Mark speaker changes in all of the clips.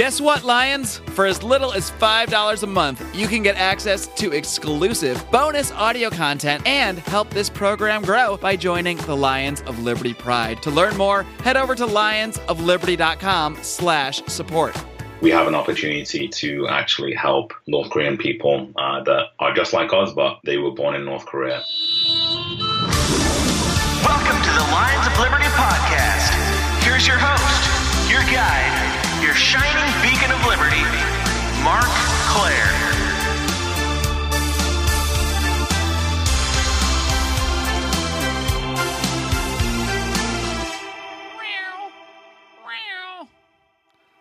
Speaker 1: Guess what, Lions? For as little as $5 a month, you can get access to exclusive bonus audio content and help this program grow by joining the Lions of Liberty Pride. To learn more, head over to lionsofliberty.com slash support.
Speaker 2: We have an opportunity to actually help North Korean people uh, that are just like us, but they were born in North Korea.
Speaker 3: Welcome to the Lions of Liberty podcast. Here's your host, your guide, your shining beacon of liberty, Marc Clair.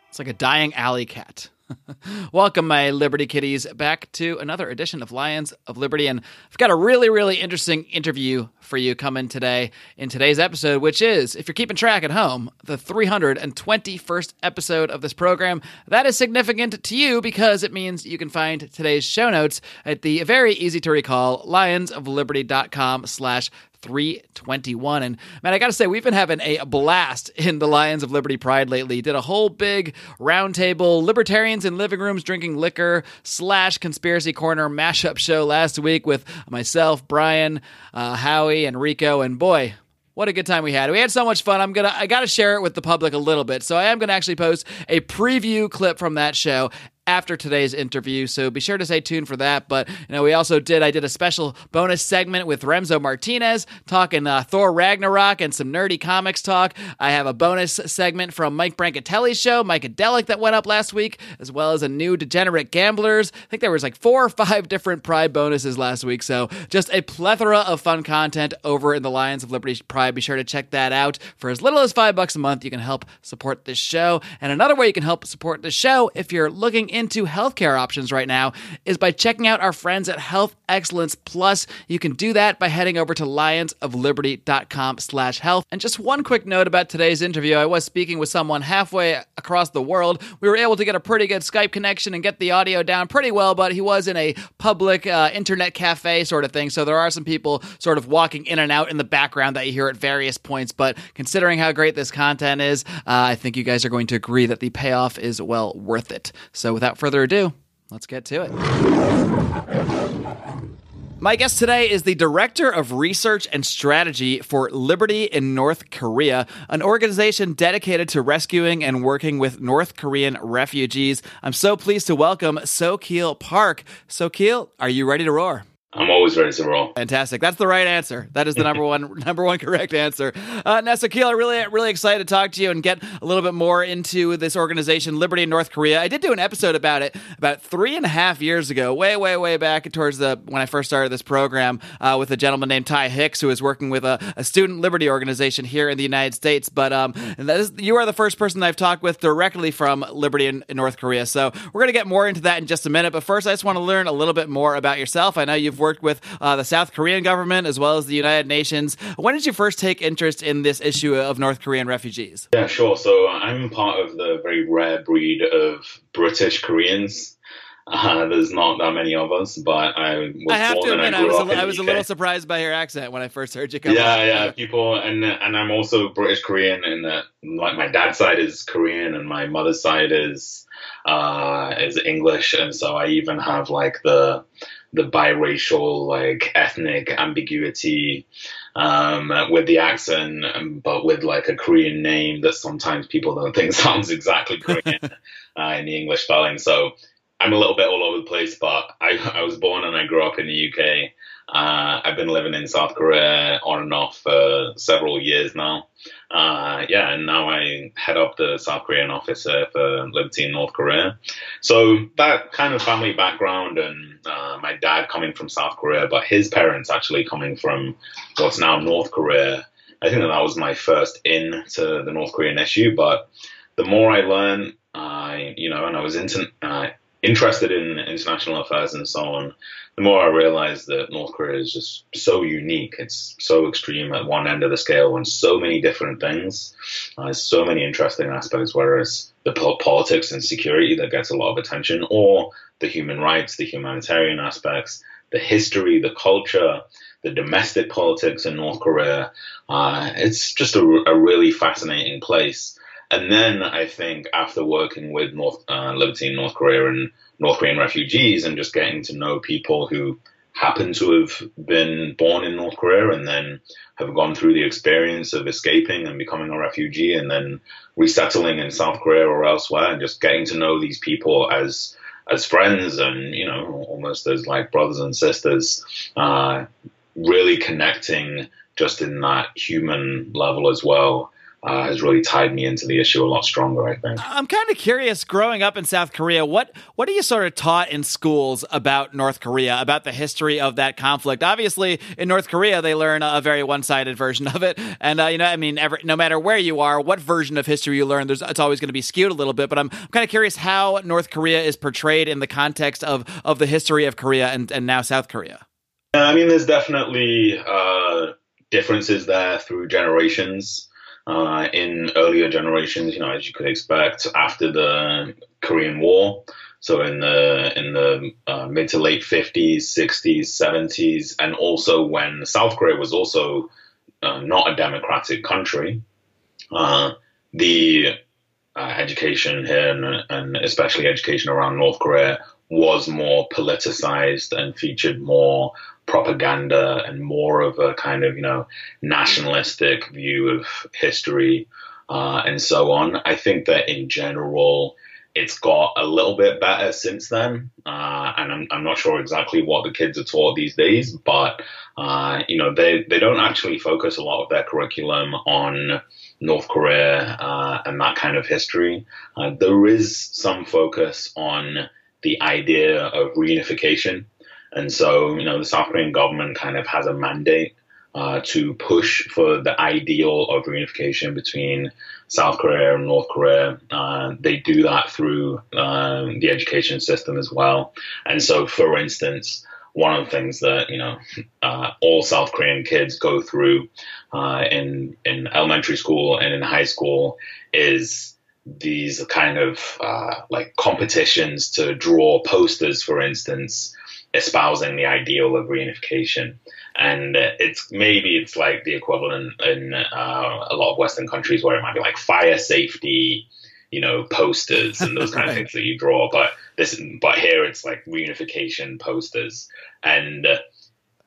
Speaker 1: It's like a dying alley cat. Welcome, my Liberty Kitties, back to another edition of Lions of Liberty. And I've got a really, really interesting interview for you coming today in today's episode, which is, if you're keeping track at home, the 321st episode of this program. That is significant to you because it means you can find today's show notes at the very easy to recall lionsofliberty.com slash 321. And man, I got to say, we've been having a blast in the Lions of Liberty Pride lately. Did a whole big roundtable libertarians in living rooms drinking liquor slash conspiracy corner mashup show last week with myself, Brian, uh, Howie, and Rico. And boy, what a good time we had. We had so much fun. I'm to I got to share it with the public a little bit. So I am to actually post a preview clip from that show after today's interview. So be sure to stay tuned for that. But you know, we also did I did a special bonus segment with Remso Martinez talking uh, Thor Ragnarok and some nerdy comics talk. I have a bonus segment from Mike Brancatelli's show, Mike Mikeadelic, that went up last week, as well as a new Degenerate Gamblers. I think there was like four or five different Pride bonuses last week. So just a plethora of fun content over in the Lions of Liberty Pride. Be sure to check that out. For as little as five bucks a month, you can help support this show. And another way you can help support the show if you're looking into healthcare options right now is by checking out our friends at Health Excellence Plus. You can do that by heading over to lionsofliberty.com slash health. And just one quick note about today's interview. I was speaking with someone halfway across the world. We were able to get a pretty good Skype connection and get the audio down pretty well, but he was in a public uh, internet cafe sort of thing. So there are some people sort of walking in and out in the background that you hear at various points. But considering how great this content is, uh, I think you guys are going to agree that the payoff is well worth it. So without further ado, let's get to it. My guest today is the Director of Research and Strategy for Liberty in North Korea, an organization dedicated to rescuing and working with North Korean refugees. I'm so pleased to welcome Sokeel Park. Sokeel, are you ready to roar?
Speaker 2: I'm always ready to roll.
Speaker 1: Fantastic. That's the right answer. That is the number one number one correct answer. Uh, I'm really really excited to talk to you and get a little bit more into this organization, Liberty in North Korea. I did do an episode about it about three and a half years ago, way way way back towards the when I first started this program uh, with a gentleman named Ty Hicks, who is working with a, a student liberty organization here in the United States. But um, you are the first person I've talked with directly from Liberty in, in North Korea. So we're going to get more into that in just a minute. But first, I just want to learn a little bit more about yourself. I know you've worked with uh, the South Korean government as well as the United Nations. When did you first take interest in this issue of North Korean refugees?
Speaker 2: Yeah, sure. So I'm part of the very rare breed of British Koreans. Uh, there's not that many of us, but I was
Speaker 1: I have
Speaker 2: born
Speaker 1: to admit,
Speaker 2: I
Speaker 1: I
Speaker 2: grew
Speaker 1: was,
Speaker 2: up
Speaker 1: a, I was a little surprised by your accent when I first heard you come
Speaker 2: yeah,
Speaker 1: on.
Speaker 2: yeah, people, and and I'm also British Korean, and like my dad's side is Korean, and my mother's side is uh is English, and so I even have like the the biracial like ethnic ambiguity um with the accent, um, but with like a Korean name that sometimes people don't think sounds exactly Korean uh, in the English spelling. So I'm a little bit all over the place, but I I was born and I grew up in the UK. Uh, I've been living in South Korea on and off for several years now. Uh, yeah, and now I head up the South Korean office for Liberty in North Korea. So that kind of family background and uh, my dad coming from South Korea, but his parents actually coming from what's now North Korea. I think that that was my first in to the North Korean issue. But the more I learned, I you know, and I was into, uh, interested in international affairs and so on, the more I realized that North Korea is just so unique. It's so extreme at one end of the scale and so many different things. Uh, so many interesting aspects, whether it's the po- politics and security that gets a lot of attention, or the human rights, the humanitarian aspects, the history, the culture, the domestic politics in North Korea. Uh, it's just a, a really fascinating place. And then I think after working with North uh, Liberty North Korea and North Korean refugees and just getting to know people who happen to have been born in North Korea and then have gone through the experience of escaping and becoming a refugee and then resettling in South Korea or elsewhere and just getting to know these people as as friends and you know almost as like brothers and sisters uh, really connecting just in that human level as well uh, has really tied me into the issue a lot stronger. I think.
Speaker 1: I'm kind of curious. Growing up in South Korea, what what are you sort of taught in schools about North Korea, about the history of that conflict? Obviously, in North Korea, they learn a very one sided version of it, and uh, you know, I mean, every, no matter where you are, what version of history you learn, there's it's always going to be skewed a little bit. But I'm, I'm kind of curious how North Korea is portrayed in the context of of the history of Korea and and now South Korea.
Speaker 2: I mean, there's definitely uh, differences there through generations. Uh, in earlier generations, you know, as you could expect, after the Korean War, so in the in the uh, mid to late 50s, 60s, 70s, and also when South Korea was also uh, not a democratic country, uh, the uh, education here and, and especially education around North Korea was more politicized and featured more propaganda and more of a kind of you know nationalistic view of history uh, and so on. I think that in general, it's got a little bit better since then, uh, and I'm, I'm not sure exactly what the kids are taught these days, but uh, you know they they don't actually focus a lot of their curriculum on North Korea uh, and that kind of history. Uh, there is some focus on the idea of reunification and so, you know, the South Korean government kind of has a mandate uh, to push for the ideal of reunification between South Korea and North Korea. Uh, they do that through um, the education system as well. And so, for instance, one of the things that you know uh, all South Korean kids go through uh, in in elementary school and in high school is these kind of uh, like competitions to draw posters, for instance, espousing the ideal of reunification. And it's maybe it's like the equivalent in uh, a lot of Western countries where it might be like fire safety, you know, posters and those kind right. of things that you draw. But this, but here it's like reunification posters, and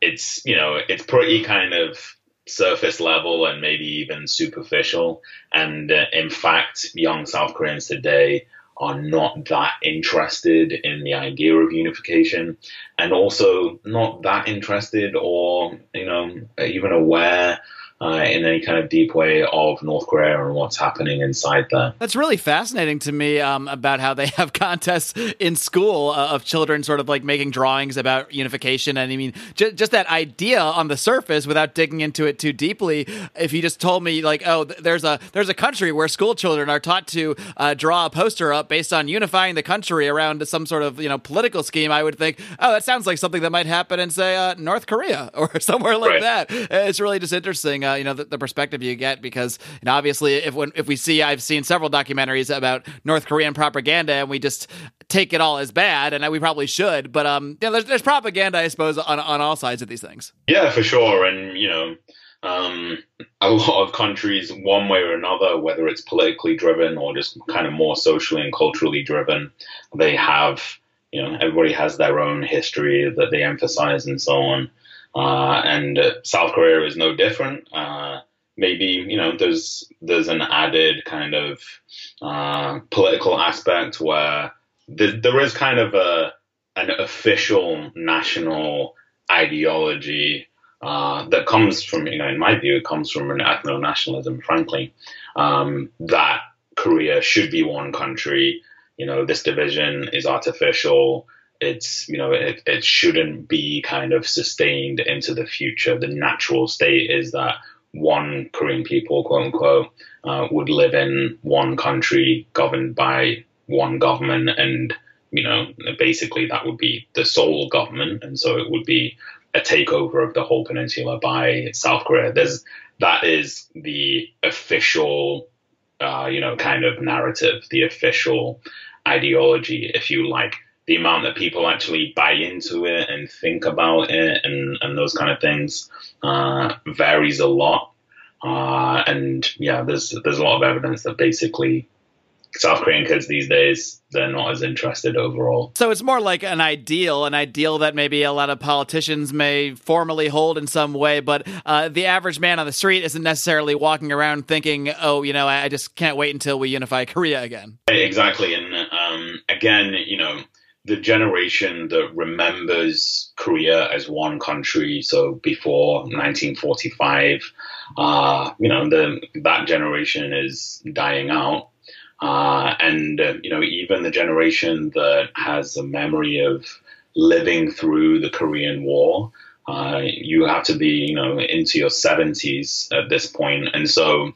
Speaker 2: it's you know it's pretty kind of surface level and maybe even superficial. And uh, in fact, young South Koreans today are not that interested in the idea of unification and also not that interested or, you know, even aware uh, in any kind of deep way of North Korea and what's happening inside there.
Speaker 1: That's really fascinating to me um, about how they have contests in school uh, of children sort of like making drawings about unification. And I mean, j- just that idea on the surface without digging into it too deeply. If you just told me like, oh, th- there's a there's a country where school children are taught to uh, draw a poster up based on unifying the country around some sort of you know political scheme, I would think, oh, that sounds like something that might happen in say uh, North Korea or somewhere like right. that. It's really just interesting. Uh, you know the, the, perspective you get because know, obviously if when if we see I've seen several documentaries about North Korean propaganda and we just take it all as bad and we probably should but um there's, there's propaganda I suppose on on all sides of these things
Speaker 2: yeah for sure and you know um, a lot of countries, one way or another, whether it's politically driven or just kind of more socially and culturally driven, they have, you know, everybody has their own history that they emphasize and so on. Uh, and South Korea is no different. Uh, maybe you know there's there's an added kind of uh, political aspect where there, there is kind of a an official national ideology uh, that comes from you know in my view it comes from an ethno nationalism frankly um, that Korea should be one country. You know this division is artificial it's you know it, it shouldn't be kind of sustained into the future. The natural state is that one Korean people, quote unquote, uh, would live in one country governed by one government, and you know basically that would be the sole government, and so it would be a takeover of the whole peninsula by South Korea. There's that is the official, uh, you know, kind of narrative, the official ideology, if you like the amount that people actually buy into it and think about it and, and those kind of things uh, varies a lot. Uh, and yeah, there's there's a lot of evidence that basically South Korean kids these days, they're not as interested overall.
Speaker 1: So it's more like an ideal, an ideal that maybe a lot of politicians may formally hold in some way, but uh, the average man on the street isn't necessarily walking around thinking, oh, you know, I just can't wait until we unify Korea again.
Speaker 2: Exactly. And um, again, you know, the generation that remembers Korea as one country, so before 1945, uh, you know, the, that generation is dying out. Uh, and, uh, you know, even the generation that has a memory of living through the Korean War, uh, you have to be, you know, into your 70s at this point. And so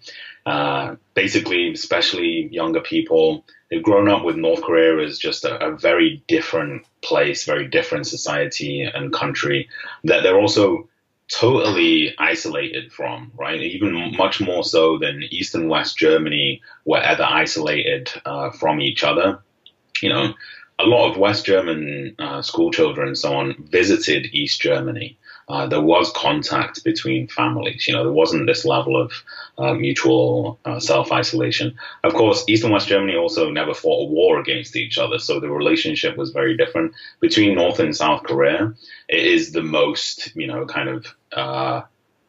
Speaker 2: uh, basically, especially younger people, they've grown up with North Korea as just a, a, very different place, very different society and country that they're also totally isolated from, right? Even much more so than East and West Germany were ever isolated uh, from each other. You know, a lot of West German uh, school children and so on visited East Germany. Uh, there was contact between families. You know, there wasn't this level of uh, mutual uh, self isolation. Of course, East and West Germany also never fought a war against each other, so the relationship was very different between North and South Korea. It is the most, you know, kind of uh,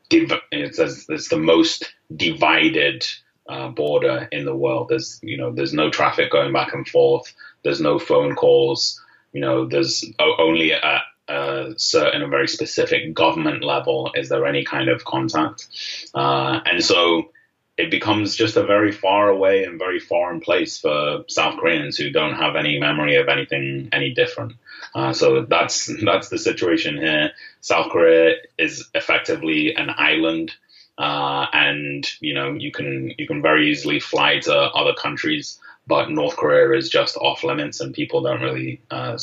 Speaker 2: div- it's, it's the most divided uh, border in the world. There's, you know, there's no traffic going back and forth. There's no phone calls. You know, there's only a, a certain and very specific government level is there any kind of contact. Uh, and so it becomes just a very far away and very foreign place for South Koreans who don't have any memory of anything any different. Uh, so that's that's the situation here. South Korea is effectively an island, uh, and you know you can you can very easily fly to other countries but North Korea is just off limits, and people don't really uh,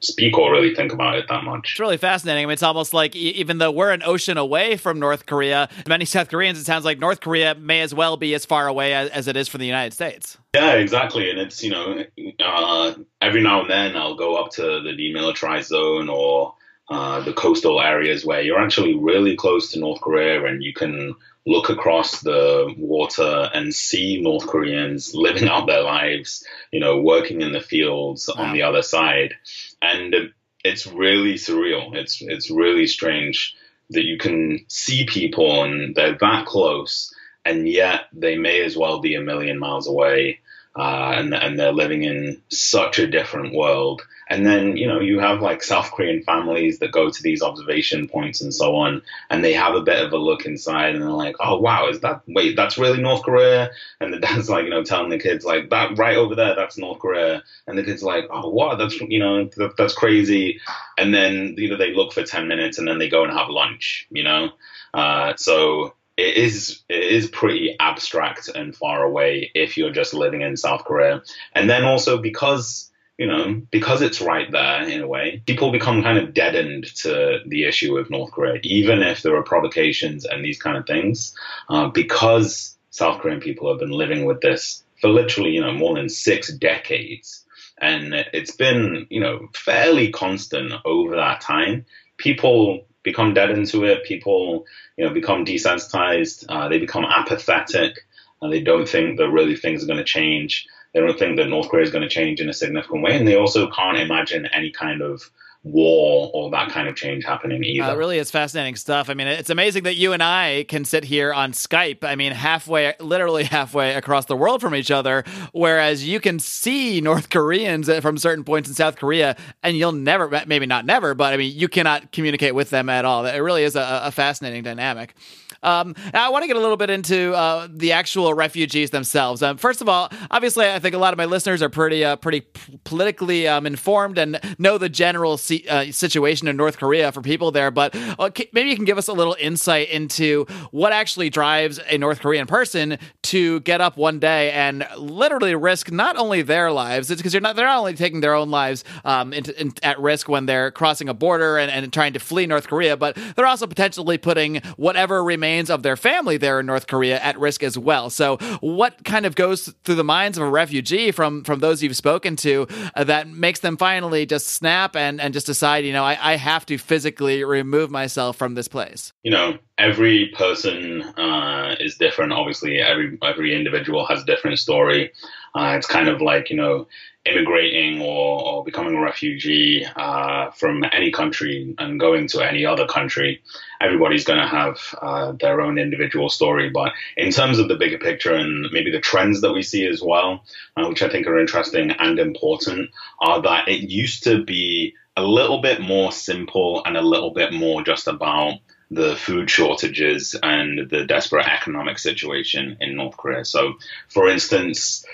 Speaker 2: speak or really think about it that much.
Speaker 1: It's really fascinating. I mean, it's almost like even though we're an ocean away from North Korea, many South Koreans, it sounds like North Korea may as well be as far away as, as it is from the United States.
Speaker 2: Yeah, exactly. And it's you know, uh, every now and then I'll go up to the demilitarized zone or uh, the coastal areas where you're actually really close to North Korea and you can look across the water and see North Koreans living out their lives, you know, working in the fields wow. on the other side. And it's really surreal. It's, it's really strange that you can see people and they're that close and yet they may as well be a million miles away. Uh, and, and they're living in such a different world and then, you know, you have like South Korean families that go to these observation points and so on, and they have a bit of a look inside and they're like, oh, wow, is that, wait, that's really North Korea? And the dad's like, you know, telling the kids, like, that right over there, that's North Korea. And the kid's like, oh, wow, That's, you know, that, that's crazy. And then, you know, they look for 10 minutes and then they go and have lunch, you know? Uh, so it is it is pretty abstract and far away if you're just living in South Korea. And then also because you know, because it's right there in a way, people become kind of deadened to the issue of North Korea, even if there are provocations and these kind of things, uh, because South Korean people have been living with this for literally, you know, more than six decades. And it's been, you know, fairly constant over that time. People become deadened to it. People, you know, become desensitized. Uh, they become apathetic. and they don't think that really things are going to change. They don't think that North Korea is going to change in a significant way, and they also can't imagine any kind of war or that kind of change happening either.
Speaker 1: Uh, really is fascinating stuff. I mean, it's amazing that you and I can sit here on Skype. I mean, halfway, literally halfway across the world from each other, whereas you can see North Koreans from certain points in South Korea, and you'll never, maybe not never, but I mean, you cannot communicate with them at all. It really is a, a fascinating dynamic. Um, I want to get a little bit into uh, the actual refugees themselves. Um, first of all, obviously, I think a lot of my listeners are pretty, uh, pretty p- politically um, informed and know the general si- uh, situation in North Korea for people there. But uh, maybe you can give us a little insight into what actually drives a North Korean person to get up one day and literally risk not only their lives, it's because you're not they're not only taking their own lives um, in, at risk when they're crossing a border and, and trying to flee North Korea, but they're also potentially putting whatever remains remains of their family there in North Korea at risk as well. So, what kind of goes through the minds of a refugee from from those you've spoken to uh, that makes them finally just snap and and just decide, you know, I, I have to physically remove myself from this place?
Speaker 2: You know, every person uh, is different. Obviously, every every individual has a different story. Uh, it's kind of like you know immigrating or, or becoming a refugee uh, from any country and going to any other country, everybody's going to have uh, their own individual story. But in terms of the bigger picture and maybe the trends that we see as well, uh, which I think are interesting and important, are that it used to be a little bit more simple and a little bit more just about the food shortages and the desperate economic situation in North Korea. So, for instance,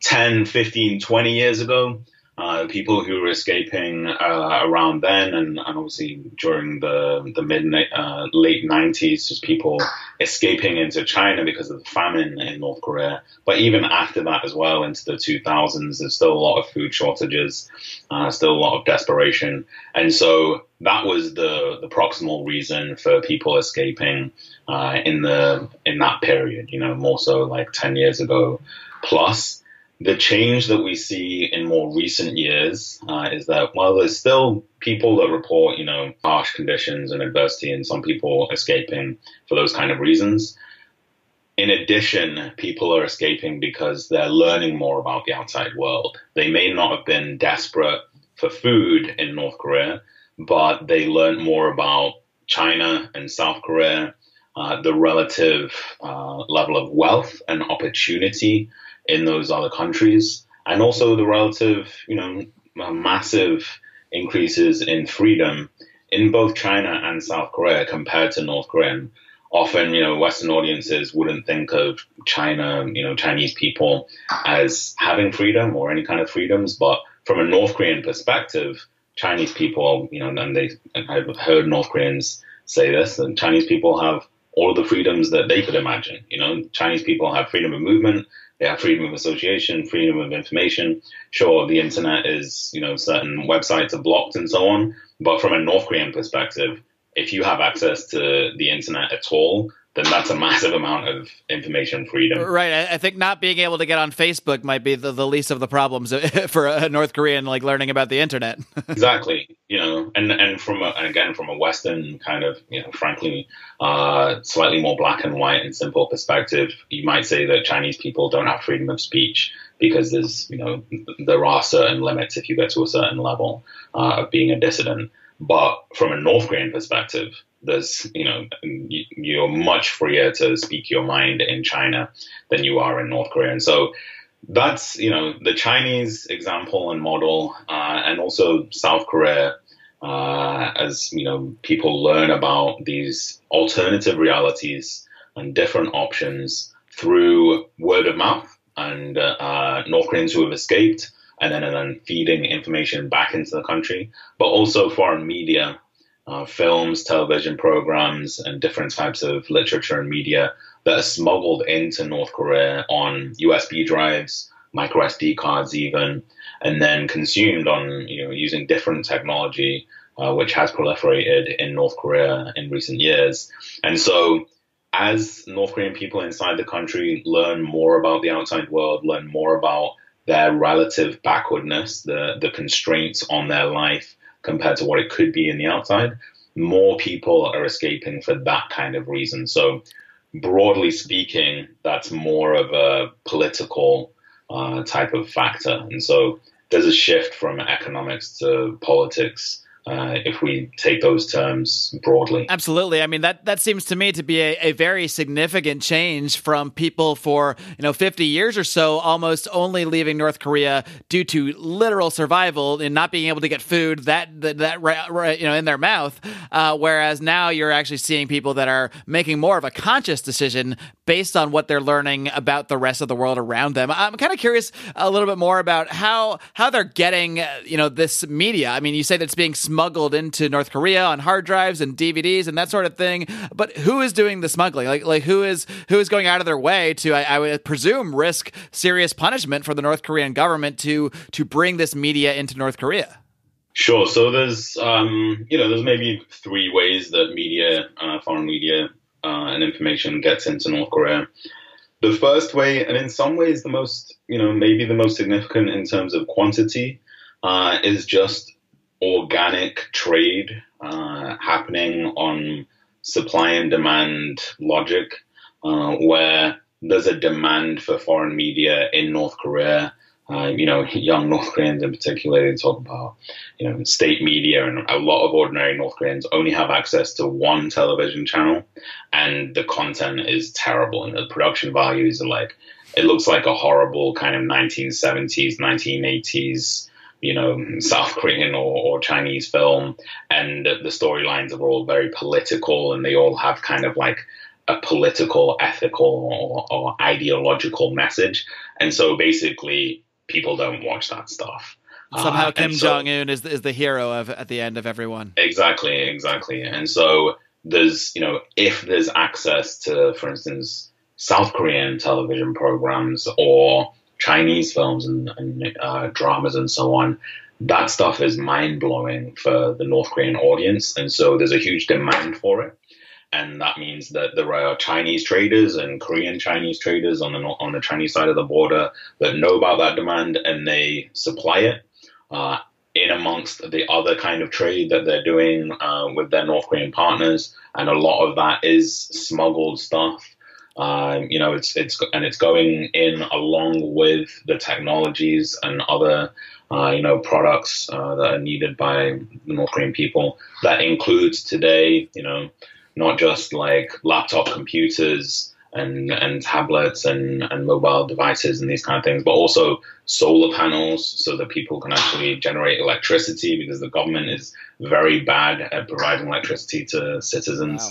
Speaker 2: 10, 15, 20 years ago. Uh, people who were escaping uh, around then, and, and, obviously during the the mid uh, late 90s, just people escaping into China because of the famine in North Korea. But even after that as well, into the 2000s, there's still a lot of food shortages, uh, still a lot of desperation, and so that was the the proximal reason for people escaping uh, in the in that period. You know, more so like 10 years ago plus the change that we see in more recent years uh, is that while there's still people that report, you know, harsh conditions and adversity, and some people escaping for those kind of reasons. In addition, people are escaping because they're learning more about the outside world. They may not have been desperate for food in North Korea, but they learned more about China and South Korea, uh, the relative uh, level of wealth and opportunity in those other countries, and also the relative, you know, massive increases in freedom in both China and South Korea compared to North Korea. often, you know, Western audiences wouldn't think of China, you know, Chinese people as having freedom or any kind of freedoms, but from a North Korean perspective, Chinese people, you know, and they, I've heard North Koreans say this, and Chinese people have all of the freedoms that they could imagine. You know, Chinese people have freedom of movement, they have freedom of association, freedom of information. Sure, the internet is, you know, certain websites are blocked and so on. But from a North Korean perspective, if you have access to the internet at all, then that's a massive amount of information freedom.
Speaker 1: Right. I think not being able to get on Facebook might be the, the least of the problems for a North Korean like learning about the internet.
Speaker 2: exactly. You know, and and from a, and again from a Western kind of you know frankly uh, slightly more black and white and simple perspective, you might say that Chinese people don't have freedom of speech because there's you know there are certain limits if you get to a certain level uh, of being a dissident. But from a North Korean perspective, there's you know you're much freer to speak your mind in China than you are in North Korea, and so that's you know the Chinese example and model, uh, and also South Korea. Uh, as you know, people learn about these alternative realities and different options through word of mouth, and uh, North Koreans who have escaped, and then and then feeding information back into the country, but also foreign media uh, films, television programs, and different types of literature and media that are smuggled into North Korea on USB drives, micro SD cards, even, and then consumed on you know using different technology, uh, which has proliferated in North Korea in recent years. And so, as North Korean people inside the country learn more about the outside world, learn more about their relative backwardness, the the constraints on their life compared to what it could be in the outside, more people are escaping for that kind of reason. So, broadly speaking, that's more of a political uh, type of factor. And so, there's a shift from economics to politics uh, if we take those terms broadly.
Speaker 1: Absolutely. I mean, that, that seems to me to be a, a, very significant change from people for, you know, 50 years or so almost only leaving North Korea due to literal survival and not being able to get food that, that, that you know, in their mouth. Uh, whereas now you're actually seeing people that are making more of a conscious decision based on what they're learning about the rest of the world around them. I'm kind of curious a little bit more about how, how they're getting, you know, this media. I mean, you say that it's being smuggled into North Korea on hard drives and DVDs and that sort of thing. But who is doing the smuggling? Like, like who is who is going out of their way to, I, I would presume, risk serious punishment for the North Korean government to to bring this media into North Korea?
Speaker 2: Sure. So there's, um, you know, there's maybe three ways that media, uh, foreign media, uh, and information gets into North Korea. The first way, and in some ways the most, you know, maybe the most significant in terms of quantity, uh, is just organic trade uh, happening on supply and demand logic, uh, where there's a demand for foreign media in North Korea. Uh, you know, young North Koreans in particular, they talk about, you know, state media, and a lot of ordinary North Koreans only have access to one television channel, and the content is terrible, and the production values are like, it looks like a horrible kind of 1970s, 1980s you know, South Korean or, or Chinese film, and the storylines are all very political, and they all have kind of like a political, ethical, or, or ideological message. And so basically, people don't watch that stuff.
Speaker 1: Somehow, uh, Kim so, Jong Un is is the hero of at the end of everyone.
Speaker 2: Exactly, exactly. And so there's you know if there's access to, for instance, South Korean television programs or Chinese films and, and uh, dramas and so on, that stuff is mind blowing for the North Korean audience. And so there's a huge demand for it. And that means that there are Chinese traders and Korean Chinese traders on the on the Chinese side of the border that know about that demand and they supply it uh, in amongst the other kind of trade that they're doing uh, with their North Korean partners. And a lot of that is smuggled stuff um, you know, it's it's and it's going in along with the technologies and other uh, you know products uh, that are needed by the North Korean people. That includes today, you know, not just like laptop computers and and tablets and, and mobile devices and these kind of things, but also solar panels so that people can actually generate electricity because the government is very bad at providing electricity to citizens.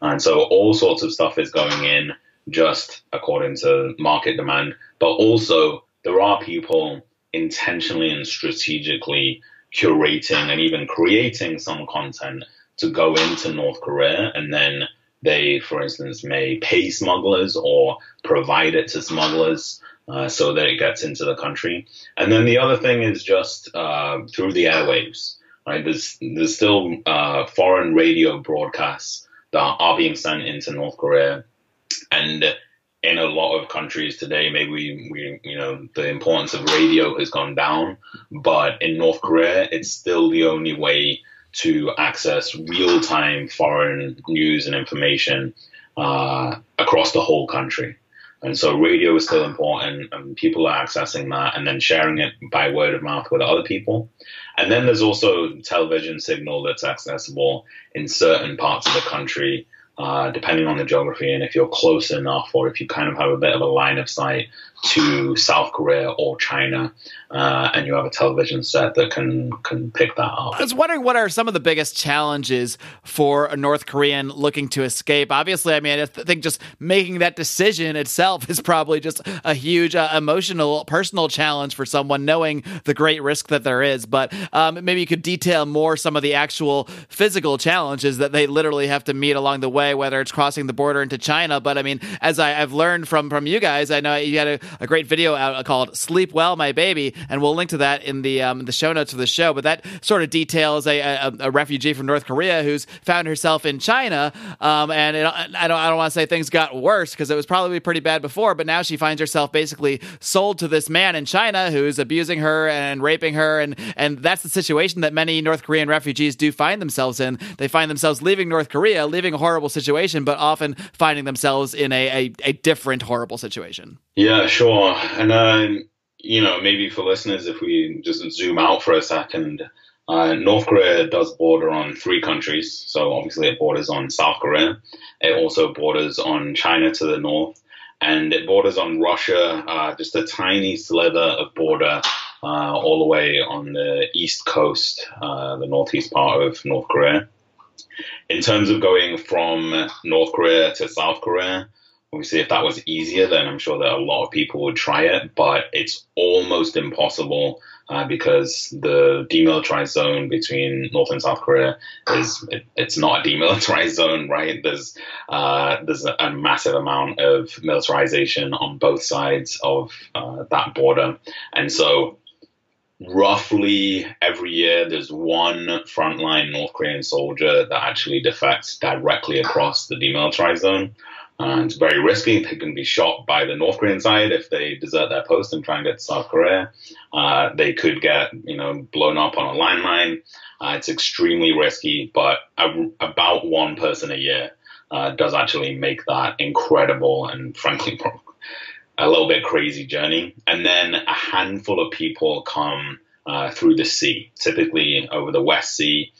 Speaker 2: Wow. And so all sorts of stuff is going in just according to market demand, but also there are people intentionally and strategically curating and even creating some content to go into North Korea and then they, for instance, may pay smugglers or provide it to smugglers uh, so that it gets into the country. And then the other thing is just uh, through the airwaves. Right, there's there's still uh, foreign radio broadcasts that are being sent into North Korea and in a lot of countries today, maybe we, we, you know, the importance of radio has gone down, but in North Korea, it's still the only way to access real time foreign news and information uh, across the whole country. And so radio is still important, and people are accessing that and then sharing it by word of mouth with other people. And then there's also television signal that's accessible in certain parts of the country uh, depending on the geography and if you're close enough or if you kind of have a bit of a line of sight to South Korea or China, uh, and you have a television set that can can pick that up.
Speaker 1: I was wondering what are some of the biggest challenges for a North Korean looking to escape. Obviously, I mean, I think just making that decision itself is probably just a huge uh, emotional, personal challenge for someone knowing the great risk that there is. But um, maybe you could detail more some of the actual physical challenges that they literally have to meet along the way, whether it's crossing the border into China. But I mean, as I, have learned from from you guys, I know you had a, a great video out called "Sleep Well, My Baby," and we'll link to that in the um, the show notes of the show. But that sort of details a, a, a refugee from North Korea who's found herself in China, um, and it, I don't I don't want to say things got worse because it was probably pretty bad before, but now she finds herself basically sold to this man in China who's abusing her and raping her, and and that's the situation that many North Korean refugees do find themselves in. They find themselves leaving North Korea, leaving a horrible situation, but often finding themselves in a, a, a different horrible situation.
Speaker 2: Yeah, sure. And uh, you know, maybe for listeners, if we just zoom out for a second, uh, North Korea does border on three countries. So obviously, it borders on South Korea. It also borders on China to the north, and it borders on Russia, uh, just a tiny sliver of border uh, all the way on the east coast, uh, the northeast part of North Korea. In terms of going from North Korea to South Korea, Obviously, if that was easier, then I'm sure that a lot of people would try it, but it's almost impossible uh, because the demilitarized zone between North and South Korea is it, it's not a demilitarized zone, right? There's uh, there's a, a, massive amount of militarization on both sides of uh, that border, and so roughly every year there's one frontline North Korean soldier that actually defects directly across the demilitarized zone. It's very risky. They can be shot by the North Korean side if they desert their post and try and get to South Korea. Uh, they could get, you know, blown up on a landmine. Uh, it's extremely risky, but a, about one person a year uh, does actually make that incredible and frankly a little bit crazy journey. And then a handful of people come uh, through the sea, typically over the West Sea.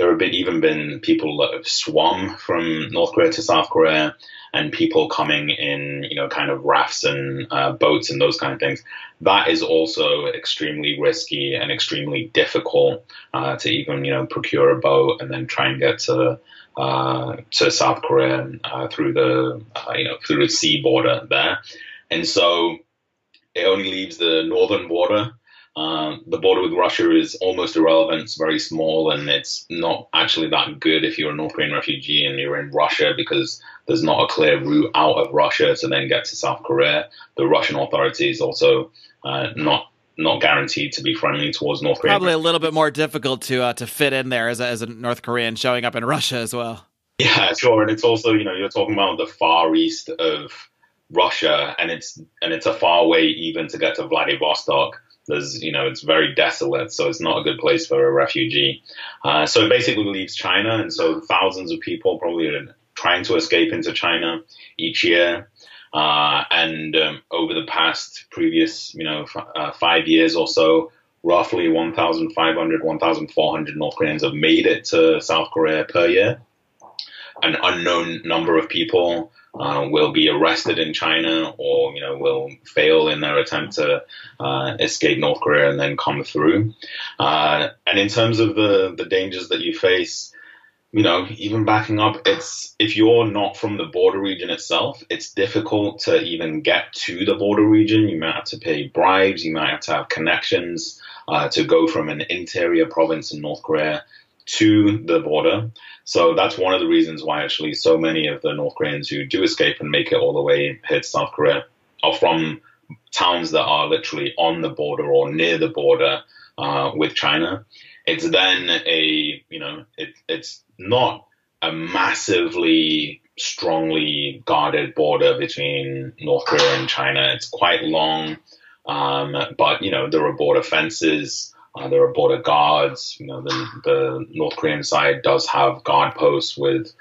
Speaker 2: There have been, even been people that have swum from North Korea to South Korea, and people coming in, you know, kind of rafts and uh, boats and those kind of things. That is also extremely risky and extremely difficult uh, to even, you know, procure a boat and then try and get to uh, to South Korea uh, through the, uh, you know, through the sea border there. And so it only leaves the northern border. Um, the border with Russia is almost irrelevant. It's very small, and it's not actually that good if you're a North Korean refugee and you're in Russia because there's not a clear route out of Russia to then get to South Korea. The Russian authorities also uh, not not guaranteed to be friendly towards North Korea.
Speaker 1: Probably a little bit more difficult to uh, to fit in there as a, as a North Korean showing up in Russia as well.
Speaker 2: Yeah, sure, and it's also you know you're talking about the far east of Russia, and it's and it's a far way even to get to Vladivostok. There's you know it's very desolate, so it's not a good place for a refugee. Uh, so it basically leaves China, and so thousands of people probably are trying to escape into China each year. Uh, and um, over the past previous you know f- uh, five years or so, roughly 1,500, 1,400 North Koreans have made it to South Korea per year. An unknown number of people uh, will be arrested in China or you know will fail in their attempt to uh, escape North Korea and then come through. Uh, and in terms of the the dangers that you face, you know, even backing up, it's if you're not from the border region itself, it's difficult to even get to the border region. You might have to pay bribes, you might have to have connections uh, to go from an interior province in North Korea to the border. So that's one of the reasons why actually so many of the North Koreans who do escape and make it all the way to South Korea are from towns that are literally on the border or near the border uh, with China. It's then a, you know, it, it's not a massively strongly guarded border between North Korea and China. It's quite long, um, but, you know, there are border fences. Uh, there are border guards. You know, the, the North Korean side does have guard posts with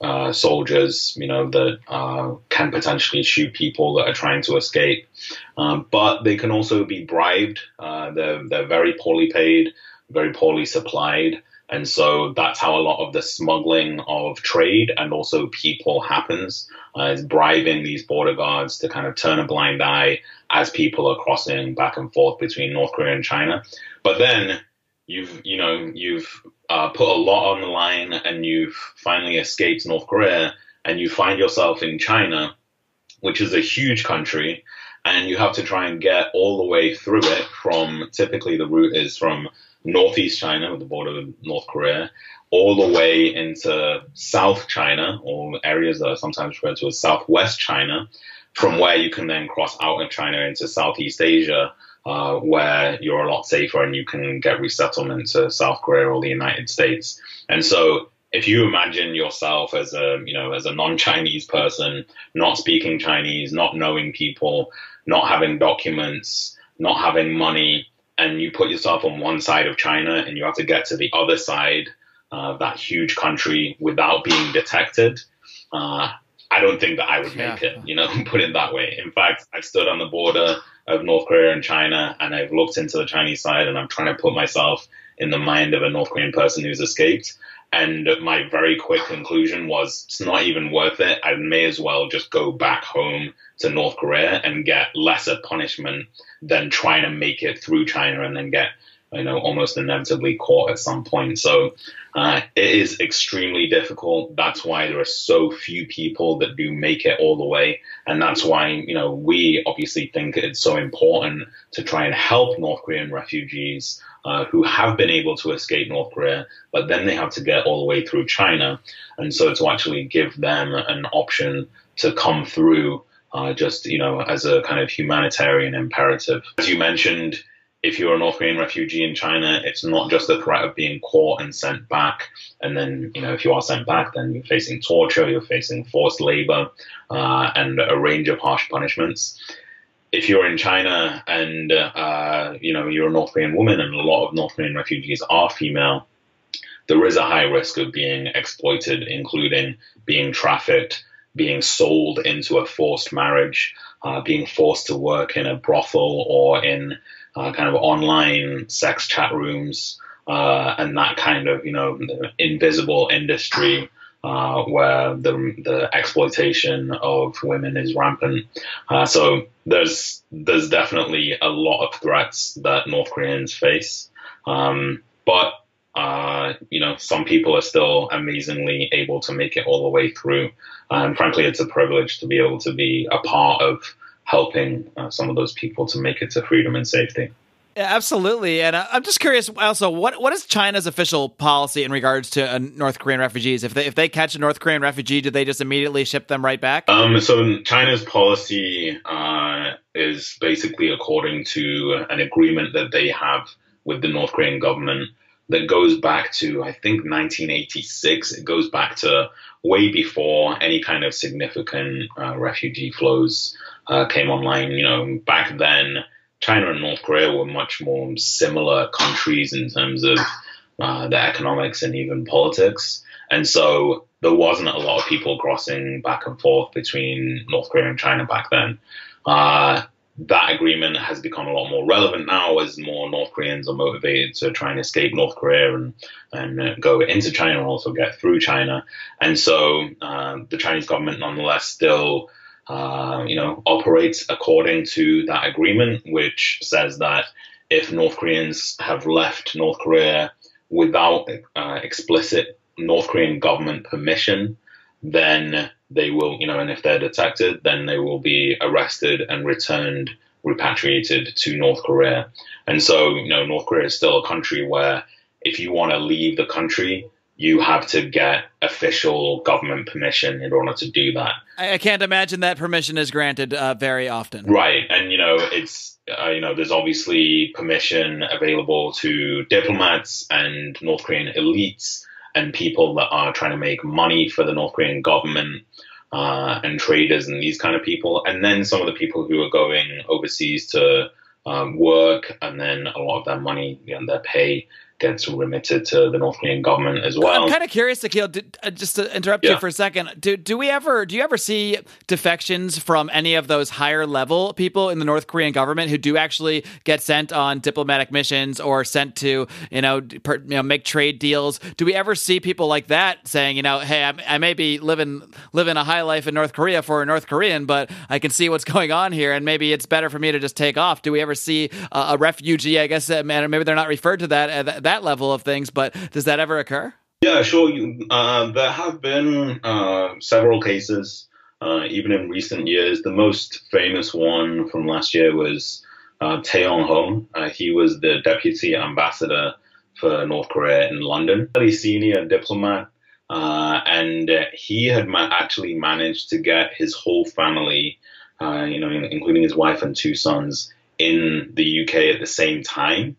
Speaker 2: uh, soldiers, you know, that uh, can potentially shoot people that are trying to escape. Um, but they can also be bribed. Uh, they're they're very poorly paid, very poorly supplied. And so that's how a lot of the smuggling of trade and also people happens. Uh, is bribing these border guards to kind of turn a blind eye as people are crossing back and forth between North Korea and China. But then you've, you know, you've uh, put a lot on the line and you've finally escaped North Korea and you find yourself in China, which is a huge country, and you have to try and get all the way through it from typically the route is from northeast China the border with North Korea, all the way into South China or areas that are sometimes referred to as Southwest China, from where you can then cross out of China into Southeast Asia. Uh, where you're a lot safer and you can get resettlement to South Korea or the United States. And so if you imagine yourself as a you know as a non-Chinese person, not speaking Chinese, not knowing people, not having documents, not having money, and you put yourself on one side of China and you have to get to the other side of that huge country without being detected, uh, I don't think that I would make yeah. it, you know, put it that way. In fact, I've stood on the border of North Korea and China and I've looked into the Chinese side and I'm trying to put myself in the mind of a North Korean person who's escaped. And my very quick conclusion was it's not even worth it. I may as well just go back home to North Korea and get lesser punishment than trying to make it through China and then get, you know, almost inevitably caught at some point. So uh, it is extremely difficult. That's why there are so few people that do make it all the way. And that's why, you know, we obviously think it's so important to try and help North Korean refugees uh, who have been able to escape North Korea, but then they have to get all the way through China. And so to actually give them an option to come through uh, just, you know, as a kind of humanitarian imperative. As you mentioned, if you're a North Korean refugee in China, it's not just the threat of being caught and sent back. And then, you know, if you are sent back, then you're facing torture, you're facing forced labor, uh, and a range of harsh punishments. If you're in China and, uh, you know, you're a North Korean woman and a lot of North Korean refugees are female, there is a high risk of being exploited, including being trafficked, being sold into a forced marriage, uh, being forced to work in a brothel or in uh, kind of online sex chat rooms, uh, and that kind of you know invisible industry uh, where the the exploitation of women is rampant. Uh, so there's there's definitely a lot of threats that North Koreans face, um, but uh, you know, some people are still amazingly able to make it all the way through. And frankly, it's a privilege to be able to be a part of helping uh, some of those people to make it to freedom and safety.
Speaker 1: Yeah, absolutely, and uh, I'm just curious. Also, what what is China's official policy in regards to uh, North Korean refugees? If they if they catch a North Korean refugee, do they just immediately ship them right back?
Speaker 2: Um, so China's policy uh, is basically according to an agreement that they have with the North Korean government that goes back to I think 1986. It goes back to way before any kind of significant uh, refugee flows uh, came online. You know, back then, China and North Korea were much more similar countries in terms of uh, the economics and even politics. And so there wasn't a lot of people crossing back and forth between North Korea and China back then. Uh, that agreement has become a lot more relevant now as more North Koreans are motivated to try and escape North Korea and, and uh, go into China and also get through China. And so uh, the Chinese government nonetheless still uh, you know, operates according to that agreement, which says that if North Koreans have left North Korea without uh, explicit North Korean government permission, then they will, you know, and if they're detected, then they will be arrested and returned, repatriated to North Korea. And so, you know, North Korea is still a country where if you want to leave the country, you have to get official government permission in order to do that.
Speaker 1: I can't imagine that permission is granted uh, very often.
Speaker 2: Right, and you know it's uh, you know there's obviously permission available to diplomats and North Korean elites and people that are trying to make money for the North Korean government. Uh, and traders and these kind of people, and then some of the people who are going overseas to um, work, and then a lot of their money and their pay gets remitted to the North Korean government as well.
Speaker 1: I'm kind of curious, Sokeel, did, uh, just to interrupt yeah. you for a second. Do do we ever do you ever see defections from any of those higher level people in the North Korean government who do actually get sent on diplomatic missions or sent to you know, per, you know make trade deals? Do we ever see people like that saying, you know, hey, I, I may be living living a high life in North Korea for a North Korean, but I can see what's going on here, and maybe it's better for me to just take off. Do we ever see uh, a refugee? I guess uh, maybe they're not referred to that. Uh, that that level of things, but does that ever occur?
Speaker 2: Yeah, sure. Uh, there have been uh, several cases, uh, even in recent years. The most famous one from last year was uh, Thae Yong-ho. Uh, he was the deputy ambassador for North Korea in London, a senior diplomat, uh, and he had ma- actually managed to get his whole family, you know, including his wife and two sons, in the UK at the same time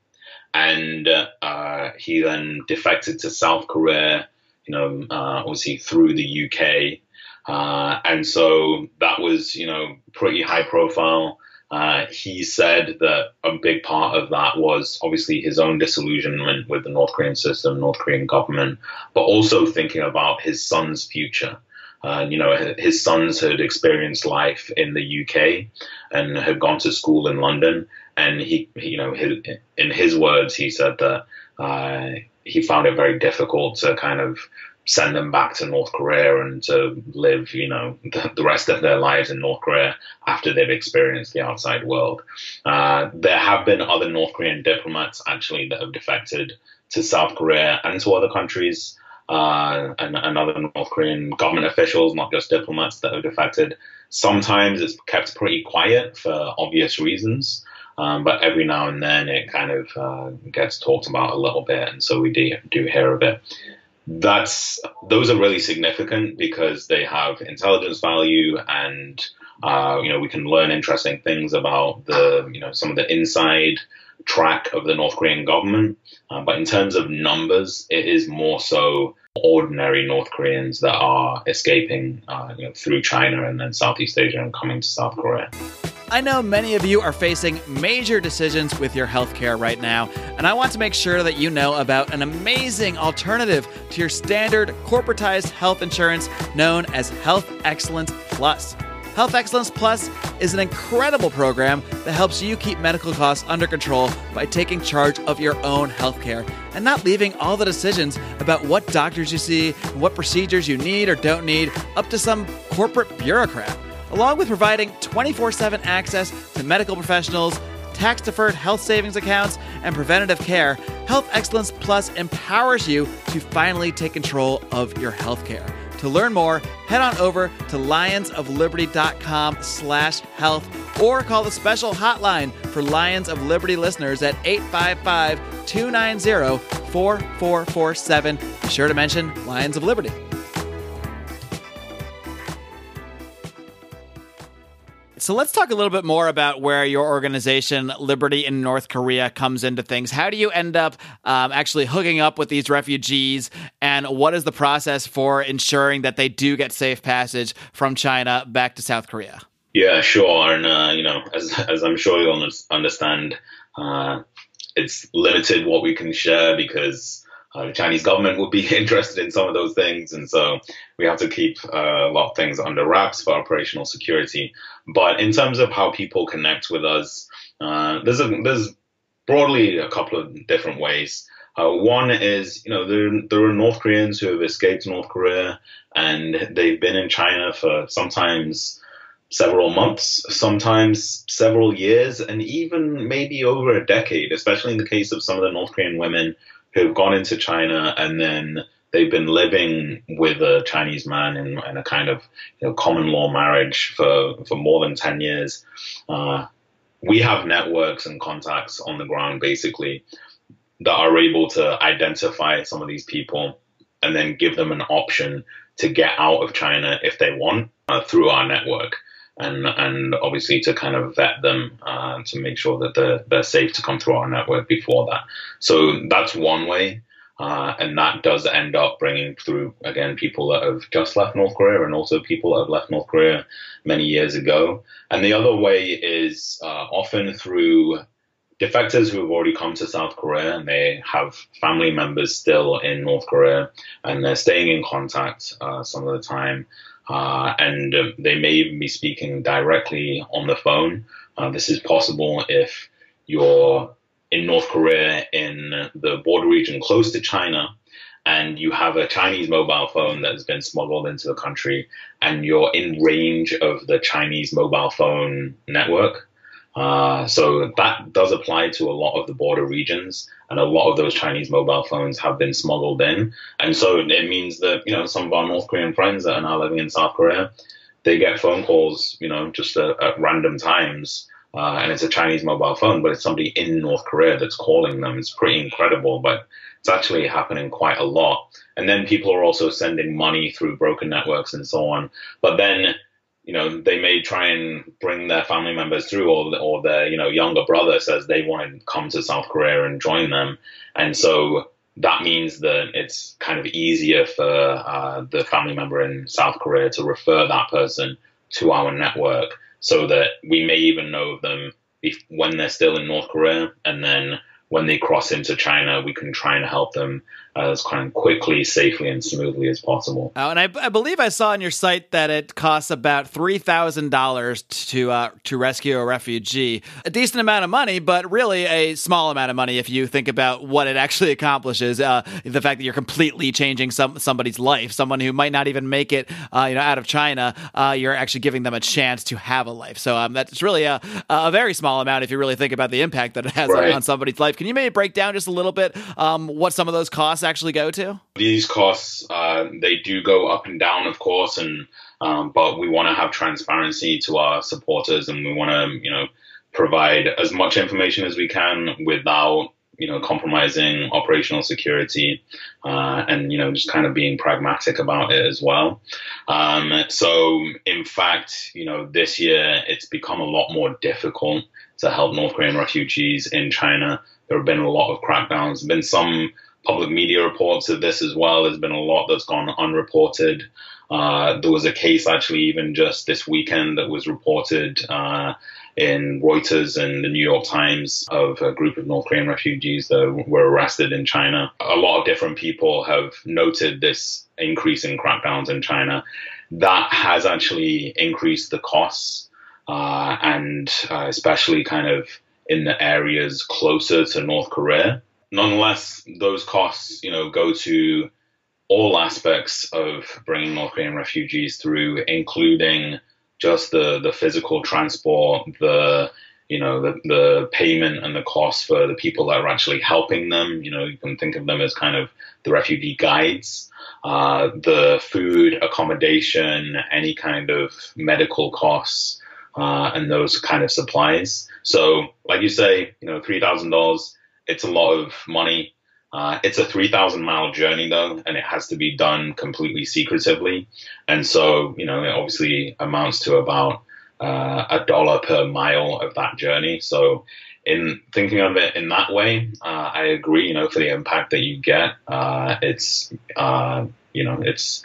Speaker 2: and uh, he then defected to South Korea, you know, uh, obviously through the UK. Uh, and so that was, you know, pretty high profile. Uh, he said that a big part of that was obviously his own disillusionment with the North Korean system, North Korean government, but also thinking about his son's future. Uh, you know, his sons had experienced life in the UK and had gone to school in London. And he, you know, his, in his words, he said that uh, he found it very difficult to kind of send them back to North Korea and to live, you know, the, the rest of their lives in North Korea after they've experienced the outside world. Uh, there have been other North Korean diplomats actually that have defected to South Korea and to other countries uh, and, and other North Korean government officials, not just diplomats that have defected. Sometimes it's kept pretty quiet for obvious reasons, um, but every now and then it kind of uh, gets talked about a little bit, and so we do, do hear of it. That's those are really significant because they have intelligence value, and uh, you know we can learn interesting things about the you know some of the inside track of the North Korean government. Uh, but in terms of numbers, it is more so ordinary North Koreans that are escaping uh, you know, through China and then Southeast Asia and coming to South Korea.
Speaker 1: I know many of you are facing major decisions with your healthcare right now, and I want to make sure that you know about an amazing alternative to your standard corporatized health insurance known as Health Excellence Plus. Health Excellence Plus is an incredible program that helps you keep medical costs under control by taking charge of your own healthcare and not leaving all the decisions about what doctors you see and what procedures you need or don't need up to some corporate bureaucrat along with providing 24 7 access to medical professionals, tax deferred health savings accounts, and preventative care, Health Excellence Plus empowers you to finally take control of your healthcare. To learn more, head on over to lionsofliberty.com slash health or call the special hotline for Lions of Liberty listeners at 855-290-4447. Be sure to mention Lions of Liberty. So let's talk a little bit more about where your organization, Liberty in North Korea, comes into things. How do you end up um, actually hooking up with these refugees, and what is the process for ensuring that they do get safe passage from China back to South Korea?
Speaker 2: Yeah, sure. And, uh, you know, as, as I'm sure you'll understand, uh, it's limited what we can share because uh, the Chinese government would be interested in some of those things, and so we have to keep uh, a lot of things under wraps for operational security. But in terms of how people connect with us, uh, there's a, there's broadly a couple of different ways. Uh, one is, you know, there, there are North Koreans who have escaped North Korea and they've been in China for sometimes several months, sometimes several years, and even maybe over a decade, especially in the case of some of the North Korean women who've gone into China and then they've been living with a Chinese man in, in a kind of you know, common law marriage for, for more than 10 years. Uh, we have networks and contacts on the ground basically that are able to identify some of these people and then give them an option to get out of China if they want uh, through our network and and obviously to kind of vet them uh, to make sure that they're, they're safe to come through our network before that. So that's one way. Uh, and that does end up bringing through again people that have just left North Korea and also people that have left North Korea many years ago. And the other way is uh, often through defectors who have already come to South Korea and they have family members still in North Korea and they're staying in contact uh, some of the time. Uh, and uh, they may even be speaking directly on the phone. Uh, this is possible if you're in North Korea in the border region close to China and you have a Chinese mobile phone that has been smuggled into the country and you're in range of the Chinese mobile phone network. Uh, so that does apply to a lot of the border regions, and a lot of those Chinese mobile phones have been smuggled in. And so it means that you know some of our North Korean friends that are now living in South Korea, they get phone calls, you know, just at, at random times, uh, and it's a Chinese mobile phone, but it's somebody in North Korea that's calling them. It's pretty incredible, but it's actually happening quite a lot. And then people are also sending money through broker networks and so on. But then you know, they may try and bring their family members through, or or their you know younger brother says they want to come to South Korea and join them, and so that means that it's kind of easier for uh, the family member in South Korea to refer that person to our network, so that we may even know of them when they're still in North Korea, and then when they cross into China, we can try and help them as kind of quickly, safely, and smoothly as possible.
Speaker 1: Oh, and I, I, believe I saw on your site that it costs about three thousand dollars to uh, to rescue a refugee. A decent amount of money, but really a small amount of money if you think about what it actually accomplishes. Uh, the fact that you're completely changing some somebody's life, someone who might not even make it, uh, you know, out of China, uh, you're actually giving them a chance to have a life. So um, that's really a, a very small amount if you really think about the impact that it has right. on, on, somebody's life. Can you maybe break down just a little bit um, what some of those costs? Costs actually go to?
Speaker 2: These costs, uh, they do go up and down, of course, and um, but we want to have transparency to our supporters, and we want to, you know, provide as much information as we can without you know, compromising operational security, uh, and you know, just kind of being pragmatic about it as well. Um, so, in fact, you know, this year it's become a lot more difficult to help North Korean refugees in China. There have been a lot of crackdowns. Been some public media reports of this as well. There's been a lot that's gone unreported. Uh, there was a case actually even just this weekend that was reported uh, in Reuters and the New York Times of a group of North Korean refugees that were arrested in China. A lot of different people have noted this increase in crackdowns in China. That has actually increased the costs, uh, and uh, especially kind of in the areas closer to North Korea. Nonetheless, those costs, you know, go to all aspects of bringing North Korean refugees through, including just the the physical transport, the you know the the payment and the cost for the people that are actually helping them. You know, you can think of them as kind of the refugee guides. Uh, the food, accommodation, any kind of medical costs, uh, and those kind of supplies. So, like you say, you know, three thousand dollars. It's a lot of money uh, it's a 3,000 mile journey though, and it has to be done completely secretively. And so, you know, it obviously amounts to about uh, a dollar per mile of that journey. So, in thinking of it in that way, uh, I agree. You know, for the impact that you get, uh, it's uh, you know, it's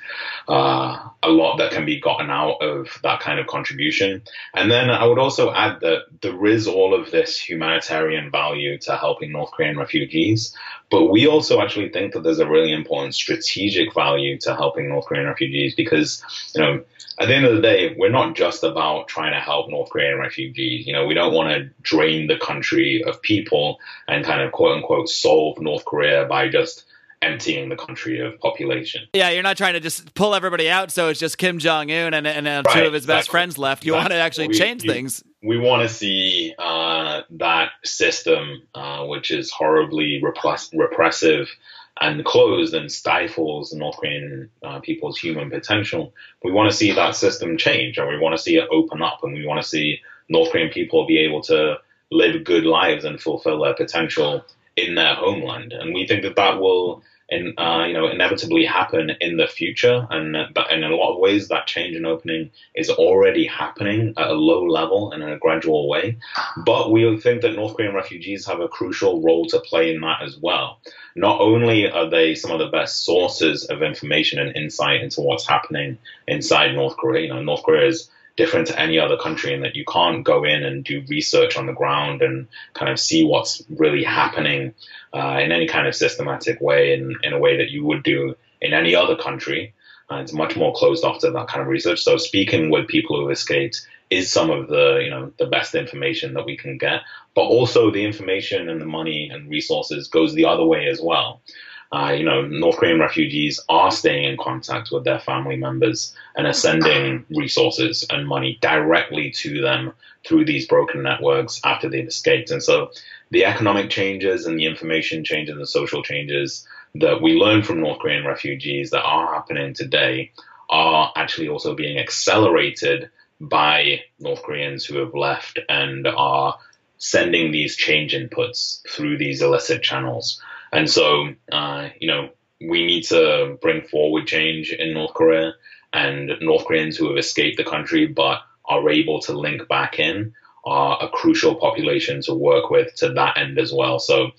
Speaker 2: uh, a lot that can be gotten out of that kind of contribution. And then I would also add that there is all of this humanitarian value to helping North Korean refugees, but we also actually think that there's a really important strategic value to helping North Korean refugees because, you know, at the end of the day, we're not just about trying to help North Korean refugees. You know, we don't want to drain the country of people and kind of quote unquote solve North Korea by just emptying the country of population.
Speaker 1: Yeah, you're not trying to just pull everybody out so it's just Kim Jong Un and, and uh, right, two of his best friends left. You exactly. want to actually we, change
Speaker 2: you,
Speaker 1: things.
Speaker 2: We want to see uh, that system, uh, which is horribly repress- repressive and closed and stifles North Korean uh, people's human potential. We want to see that system change, and we want to see it open up, and we want to see North Korean people be able to live good lives and fulfill their potential in their homeland. And we think that that will in, uh, you know, inevitably happen in the future. And that in a lot of ways, that change and opening is already happening at a low level and in a gradual way. But we think that North Korean refugees have a crucial role to play in that as well. Not only are they some of the best sources of information and insight into what's happening inside North Korea, you know, North Korea is different to any other country in that you can't go in and do research on the ground and kind of see what's really happening uh, in any kind of systematic way in, in a way that you would do in any other country. Uh, it's much more closed off to that kind of research. So speaking with people who have escaped is some of the you know the best information that we can get, but also the information and the money and resources goes the other way as well uh, you know, North Korean refugees are staying in contact with their family members and are sending resources and money directly to them through these broker networks after they've escaped. And so the economic changes and the information changes and the social changes that we learn from North Korean refugees that are happening today are actually also being accelerated by North Koreans who have left and are sending these change inputs through these illicit channels. And so, uh, you know, we need to bring forward change in North Korea and North Koreans who have escaped the country but are able to link back in are a crucial population to work with to that end as well. So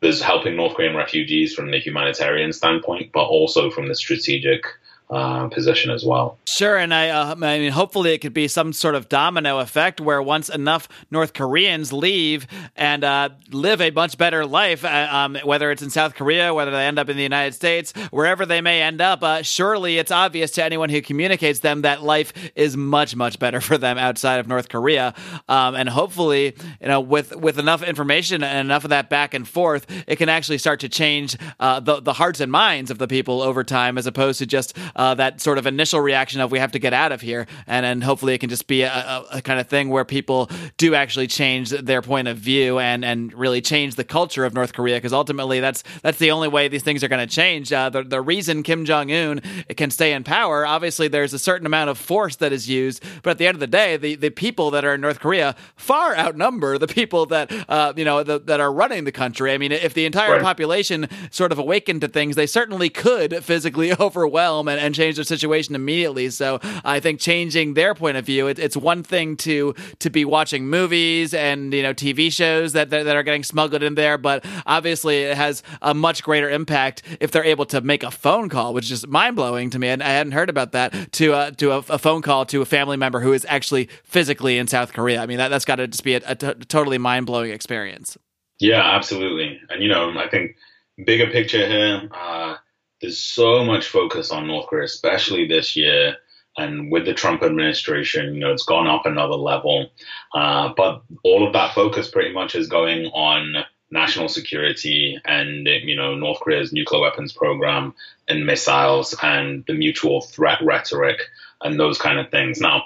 Speaker 2: there's helping North Korean refugees from the humanitarian standpoint, but also from the strategic uh, position as well.
Speaker 1: Sure, and I, uh, I mean, hopefully it could be some sort of domino effect where once enough North Koreans leave and uh, live a much better life, uh, um, whether it's in South Korea, whether they end up in the United States, wherever they may end up, uh, surely it's obvious to anyone who communicates them that life is much, much better for them outside of North Korea. Um, and hopefully, you know, with with enough information and enough of that back and forth, it can actually start to change uh, the the hearts and minds of the people over time, as opposed to just uh, that sort of initial reaction of we have to get out of here, and then hopefully it can just be a, a, a kind of thing where people do actually change their point of view and and really change the culture of North Korea because ultimately that's that's the only way these things are going to change. Uh, the the reason Kim Jong Un can stay in power, obviously, there's a certain amount of force that is used, but at the end of the day, the the people that are in North Korea far outnumber the people that uh, you know the, that are running the country. I mean, if the entire
Speaker 2: Right.
Speaker 1: population sort of awakened to things, they certainly could physically overwhelm and, and change their situation immediately. So I think changing their point of view, it, it's one thing to to be watching movies and you know TV shows that, that that are getting smuggled in there, but obviously it has a much greater impact if they're able to make a phone call, which is mind blowing to me, and I hadn't heard about that to uh, to a, a phone call to a family member who is actually physically in South Korea. I mean that that's got to just be a, a t- totally mind blowing experience.
Speaker 2: Yeah, absolutely. And you know, I think bigger picture here, uh, there's so much focus on North Korea, especially this year. And with the Trump administration, you know, it's gone up another level. Uh, but all of that focus pretty much is going on national security and, you know, North Korea's nuclear weapons program and missiles and the mutual threat rhetoric and those kind of things. Now,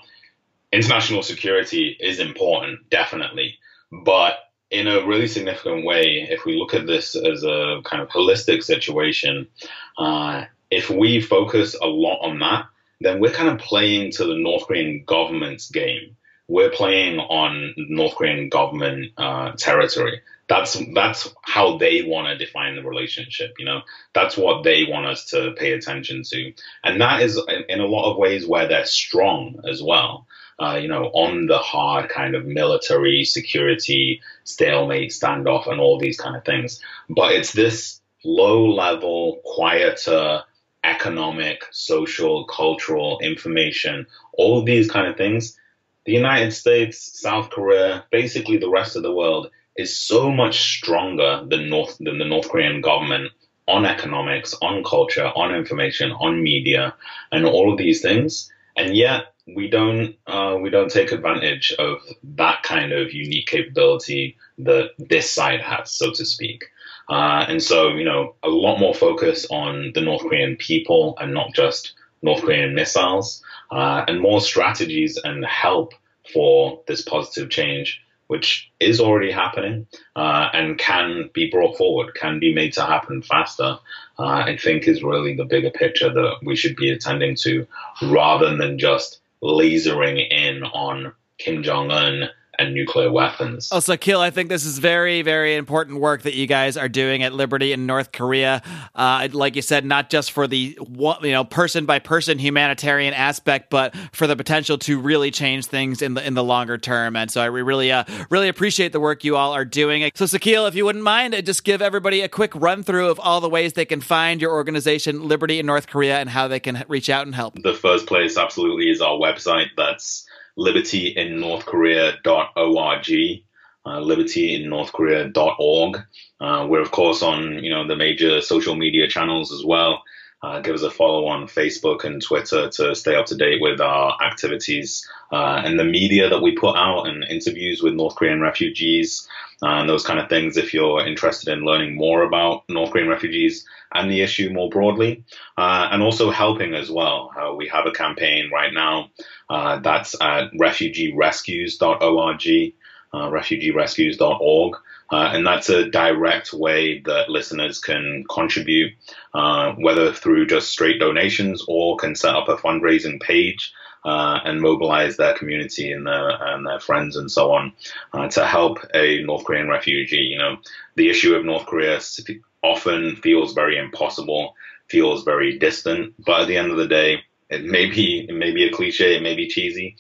Speaker 2: international security is important, definitely. But in a really significant way, if we look at this as a kind of holistic situation, uh, if we focus a lot on that, then we're kind of playing to the North Korean government's game. We're playing on North Korean government uh, territory. That's that's how they want to define the relationship. You know, that's what they want us to pay attention to, and that is in- in a lot of ways where they're strong as well uh, you know, on the hard kind of military security stalemate standoff and all these kind of things. But it's this low level, quieter economic, social, cultural information, all of these kind of things. The United States, South Korea, basically the rest of the world is so much stronger than North than the North Korean government on economics, on culture, on information, on media, and all of these things. And yet we don't uh, we don't take advantage of that kind of unique capability that this side has, so to speak. Uh, and so, you know, a lot more focus on the North Korean people and not just North Korean missiles, uh, and more strategies and help for this positive change, which is already happening uh, and can be brought forward, can be made to happen faster. Uh, I think is really the bigger picture that we should be attending to, rather than just lasering in on Kim Jong Un and nuclear weapons.
Speaker 1: Also, Sokeel, I think this is very, very important work that you guys are doing at Liberty in North Korea. Uh, like you said, not just for the one- you know person by person humanitarian aspect, but for the potential to really change things in the in the longer term. And so, I really, uh, really appreciate the work you all are doing. So, Sokeel, if you wouldn't mind, uh, just give everybody a quick run through of all the ways they can find your organization, Liberty in North Korea, and how they can reach out and help.
Speaker 2: The first place absolutely is our website. That's libertyinnorthkorea.org, uh, libertyinnorthkorea.org. Uh, we're of course on you know the major social media channels as well. Uh, give us a follow on Facebook and Twitter to stay up to date with our activities uh, and the media that we put out and interviews with North Korean refugees uh, and those kind of things. If you're interested in learning more about North Korean refugees and the issue more broadly, uh, and also helping as well. Uh, we have a campaign right now uh, that's at refugeerescues.org, uh, refugeerescues.org. Uh, and that's a direct way that listeners can contribute, uh, whether through just straight donations or can set up a fundraising page uh, and mobilize their community and their, and their friends and so on uh, to help a North Korean refugee. You know, the issue of North Korea often feels very impossible, feels very distant, but at the end of the day, it may be it may be a cliche, it may be cheesy,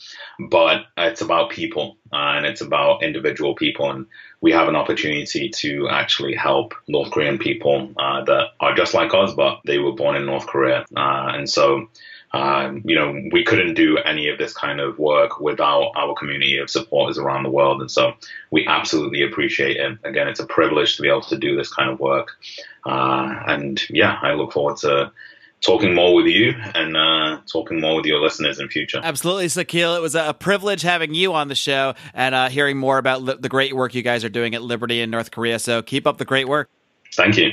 Speaker 2: but it's about people uh, and it's about individual people, and we have an opportunity to actually help North Korean people uh, that are just like us, but they were born in North Korea, uh, and so. Um, you know, we couldn't do any of this kind of work without our community of supporters around the world. And so we absolutely appreciate it. Again, it's a privilege to be able to do this kind of work. Uh, and yeah, I look forward to talking more with you and uh, talking more with your listeners in future.
Speaker 1: Absolutely, Sokeel. It was a privilege having you on the show and uh, hearing more about li- the great work you guys are doing at Liberty in North Korea. So keep up the great work.
Speaker 2: Thank you.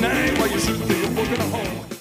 Speaker 4: Why while you're shooting in a home.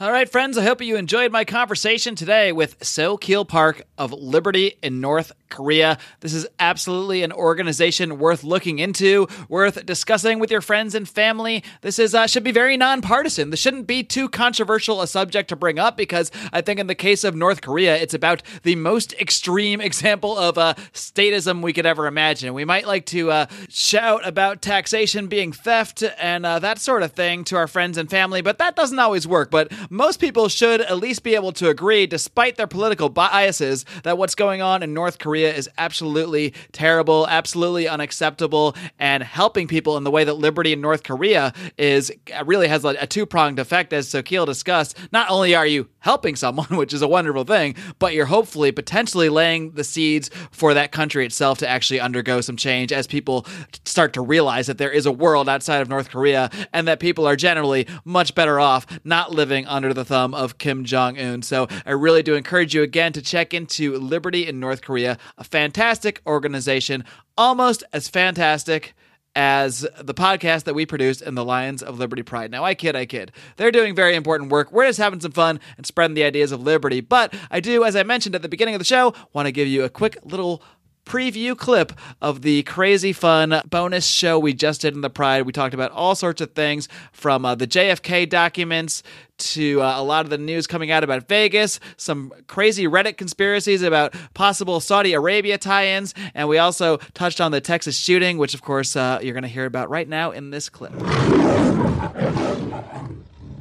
Speaker 1: All right, friends, I hope you enjoyed my conversation today with Sokeel Park of Liberty in North Korea. This is absolutely an organization worth looking into, worth discussing with your friends and family. This is uh, should be very nonpartisan. This shouldn't be too controversial a subject to bring up because I think in the case of North Korea, it's about the most extreme example of uh, statism we could ever imagine. We might like to uh, shout about taxation being theft and uh, that sort of thing to our friends and family, but that doesn't always work. But most people should at least be able to agree, despite their political biases, that what's going on in North Korea is absolutely terrible, absolutely unacceptable, and helping people in the way that liberty in North Korea is uh, really has a, two pronged effect, as Sokeel discussed. Not only are you helping someone, which is a wonderful thing, but you're hopefully potentially laying the seeds for that country itself to actually undergo some change as people start to realize that there is a world outside of North Korea and that people are generally much better off not living under the thumb of Kim Jong un. So I really do encourage you again to check into Liberty in North Korea, a fantastic organization, almost as fantastic as the podcast that we produced in the Lions of Liberty Pride. Now, I kid, I kid. They're doing very important work. We're just having some fun and spreading the ideas of liberty. But I do, as I mentioned at the beginning of the show, want to give you a quick little preview clip of the crazy fun bonus show we just did in the Pride. We talked about all sorts of things from uh, the JFK documents to uh, a lot of the news coming out about Vegas, some crazy Reddit conspiracies about possible Saudi Arabia tie ins, and we also touched on the Texas shooting, which, of course, uh, you're going to hear about right now in this clip.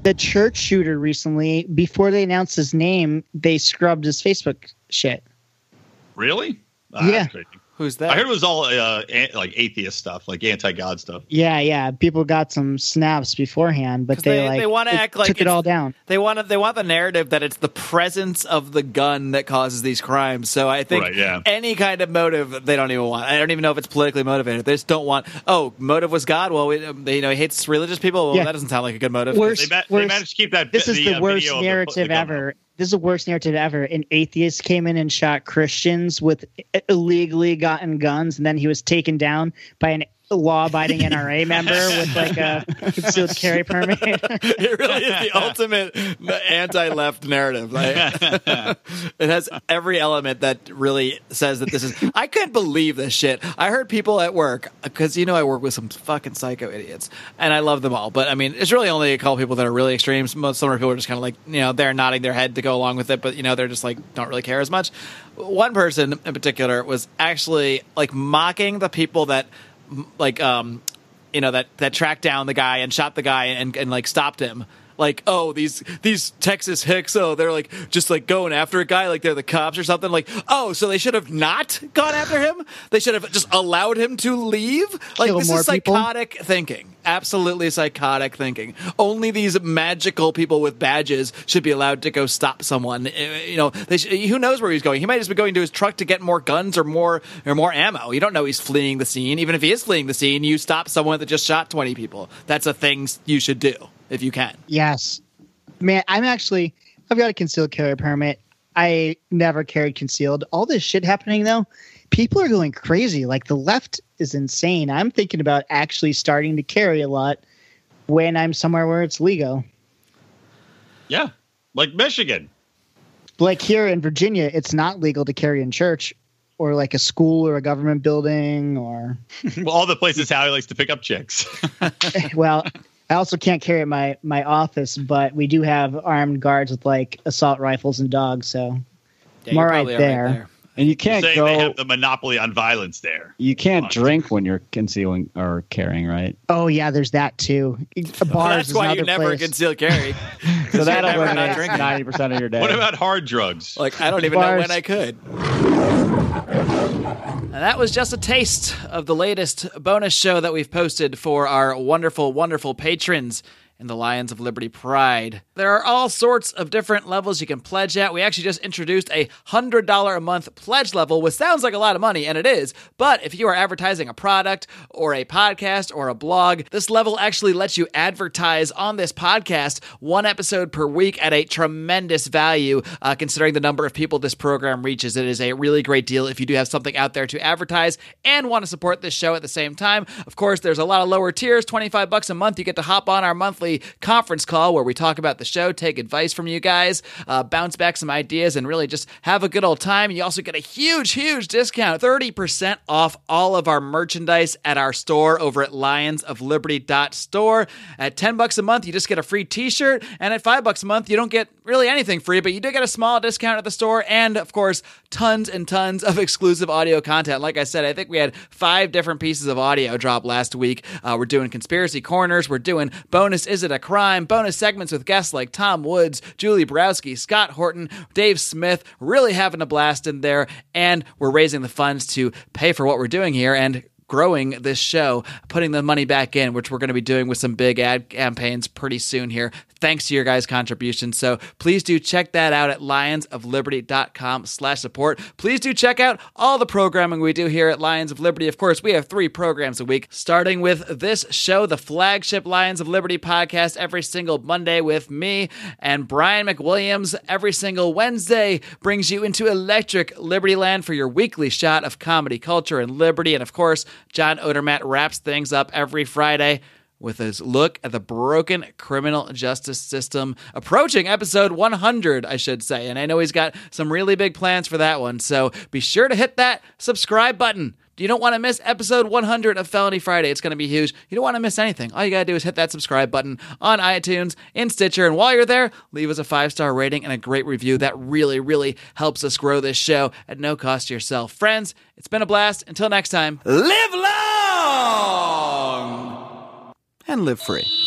Speaker 5: The church shooter recently, before they announced his name, they scrubbed his Facebook shit.
Speaker 6: Really? Ah,
Speaker 5: Yeah.
Speaker 1: Who's that?
Speaker 6: I heard it was all uh, an- like atheist stuff, like anti-God stuff.
Speaker 5: Yeah, yeah. People got some snaps beforehand, but they,
Speaker 1: they-
Speaker 5: like
Speaker 1: they wanna act like
Speaker 5: took it all down.
Speaker 1: They want they want the narrative that it's the presence of the gun that causes these crimes. So I think
Speaker 6: Right, yeah.
Speaker 1: any kind of motive they don't even want. I don't even know if it's politically motivated. They just don't want. Oh, motive was God. Well, we, um, you know, he hates religious people. Well,
Speaker 5: Yeah.
Speaker 1: that doesn't sound like a good motive.
Speaker 5: Worse-
Speaker 6: They, ma- they managed to keep that.
Speaker 5: This is the
Speaker 6: uh,
Speaker 5: worst
Speaker 6: video the-
Speaker 5: narrative
Speaker 6: the governor.
Speaker 5: ever. This is the worst narrative ever. An atheist came in and shot Christians with illegally gotten guns, and then he was taken down by an law-abiding NRA member with like a concealed carry permit.
Speaker 1: it really is the ultimate anti-left narrative. Like, it has every element that really says that this is. I couldn't believe this shit. I heard people at work because you know I work with some fucking psycho idiots, and I love them all. But I mean, it's really only a couple people that are really extreme. Most some people are just kind of like you know they're nodding their head to go along with it, but you know they're just like don't really care as much. One person in particular was actually like mocking the people that like um you know that that tracked down the guy and shot the guy and and like stopped him like oh these these texas hicks oh they're like just like going after a guy like they're the cops or something like oh so they should have not gone after him? They should have just allowed him to leave? Like
Speaker 5: Kill
Speaker 1: this is
Speaker 5: people?
Speaker 1: psychotic thinking. Absolutely psychotic thinking. Only these magical people with badges should be allowed to go stop someone. Uh, you know they sh- who knows where he's going. He might just be going to his truck to get more guns or more or more ammo. You don't know he's fleeing the scene. Even if he is fleeing the scene you stop someone that just shot 20 people. That's a thing you should do if you can
Speaker 5: yes, man. I'm actually. I've got a concealed carry permit. I never carried concealed. All this shit happening though, people are going crazy. Like the left is insane. I'm thinking about actually starting to carry a lot when I'm somewhere where it's legal.
Speaker 6: Yeah, like Michigan.
Speaker 5: like here in Virginia, it's not legal to carry in church or like a school or a government building or
Speaker 6: well, all the places Howie likes to pick up chicks.
Speaker 5: well, I also can't carry at my my office, but we do have armed guards with like assault rifles and dogs, so
Speaker 1: Yeah,
Speaker 5: I'm
Speaker 1: you're
Speaker 5: all right there.
Speaker 7: And you can't
Speaker 6: saying
Speaker 7: go.
Speaker 6: they have the monopoly on violence there.
Speaker 7: you can't
Speaker 6: Fuck.
Speaker 7: drink when you're concealing or carrying, right?
Speaker 5: Oh yeah, there's that too.
Speaker 1: Bars Well,
Speaker 5: Bars
Speaker 1: that's
Speaker 5: is
Speaker 1: why you
Speaker 5: another
Speaker 1: never
Speaker 5: place.
Speaker 1: conceal carry.
Speaker 7: So that
Speaker 1: never not
Speaker 7: eliminates ninety percent of your day.
Speaker 6: What about hard drugs?
Speaker 1: Like I don't even know when I could. That was just a taste of the latest bonus show that we've posted for our wonderful, wonderful patrons in the Lions of Liberty Pride. There are all sorts of different levels you can pledge at. We actually just introduced a $100 a month pledge level, which sounds like a lot of money, and it is. But if you are advertising a product or a podcast or a blog, this level actually lets you advertise on this podcast one episode per week at a tremendous value, uh, considering the number of people this program reaches. It is a really great deal if you do have something out there to advertise and want to support this show at the same time. Of course, there's a lot of lower tiers, 25 bucks a month. You get to hop on our monthly conference call where we talk about the show, take advice from you guys, uh, bounce back some ideas, and really just have a good old time. You also get a huge, huge discount 30% off all of our merchandise at our store over at lionsofliberty.store. At 10 bucks a month, you just get a free t shirt. And at 5 bucks a month, you don't get really anything free, but you do get a small discount at the store. And of course, tons and tons of exclusive audio content. Like I said, I think we had five different pieces of audio drop last week. Uh, we're doing conspiracy corners, we're doing bonus Is It a Crime, bonus segments with guests like Tom Woods, Julie Borowski, Scott Horton, Dave Smith, really having a blast in there. And we're raising the funds to pay for what we're doing here and growing this show, putting the money back in, which we're going to be doing with some big ad campaigns pretty soon here. Thanks to your guys' contributions. So please do check that out at lionsofliberty.com slash support. Please do check out all the programming we do here at Lions of Liberty. Of course, we have three programs a week, starting with this show, the flagship Lions of Liberty podcast, every single Monday with me and Brian McWilliams. Every single Wednesday brings you into electric Liberty Land for your weekly shot of comedy, culture, and liberty. And of course, John Odermatt wraps things up every Friday with his look at the broken criminal justice system. Approaching episode 100 i should say and i know he's got some really big plans for that one so be sure to hit that subscribe button you don't want to miss episode 100 of Felony Friday. It's going to be huge. You don't want to miss anything. All you got to do is hit that subscribe button on iTunes, in Stitcher, and while you're there, leave us a five star rating and a great review. That really, really helps us grow this show at no cost to yourself. Friends, it's been a blast. Until next time, live long and live free.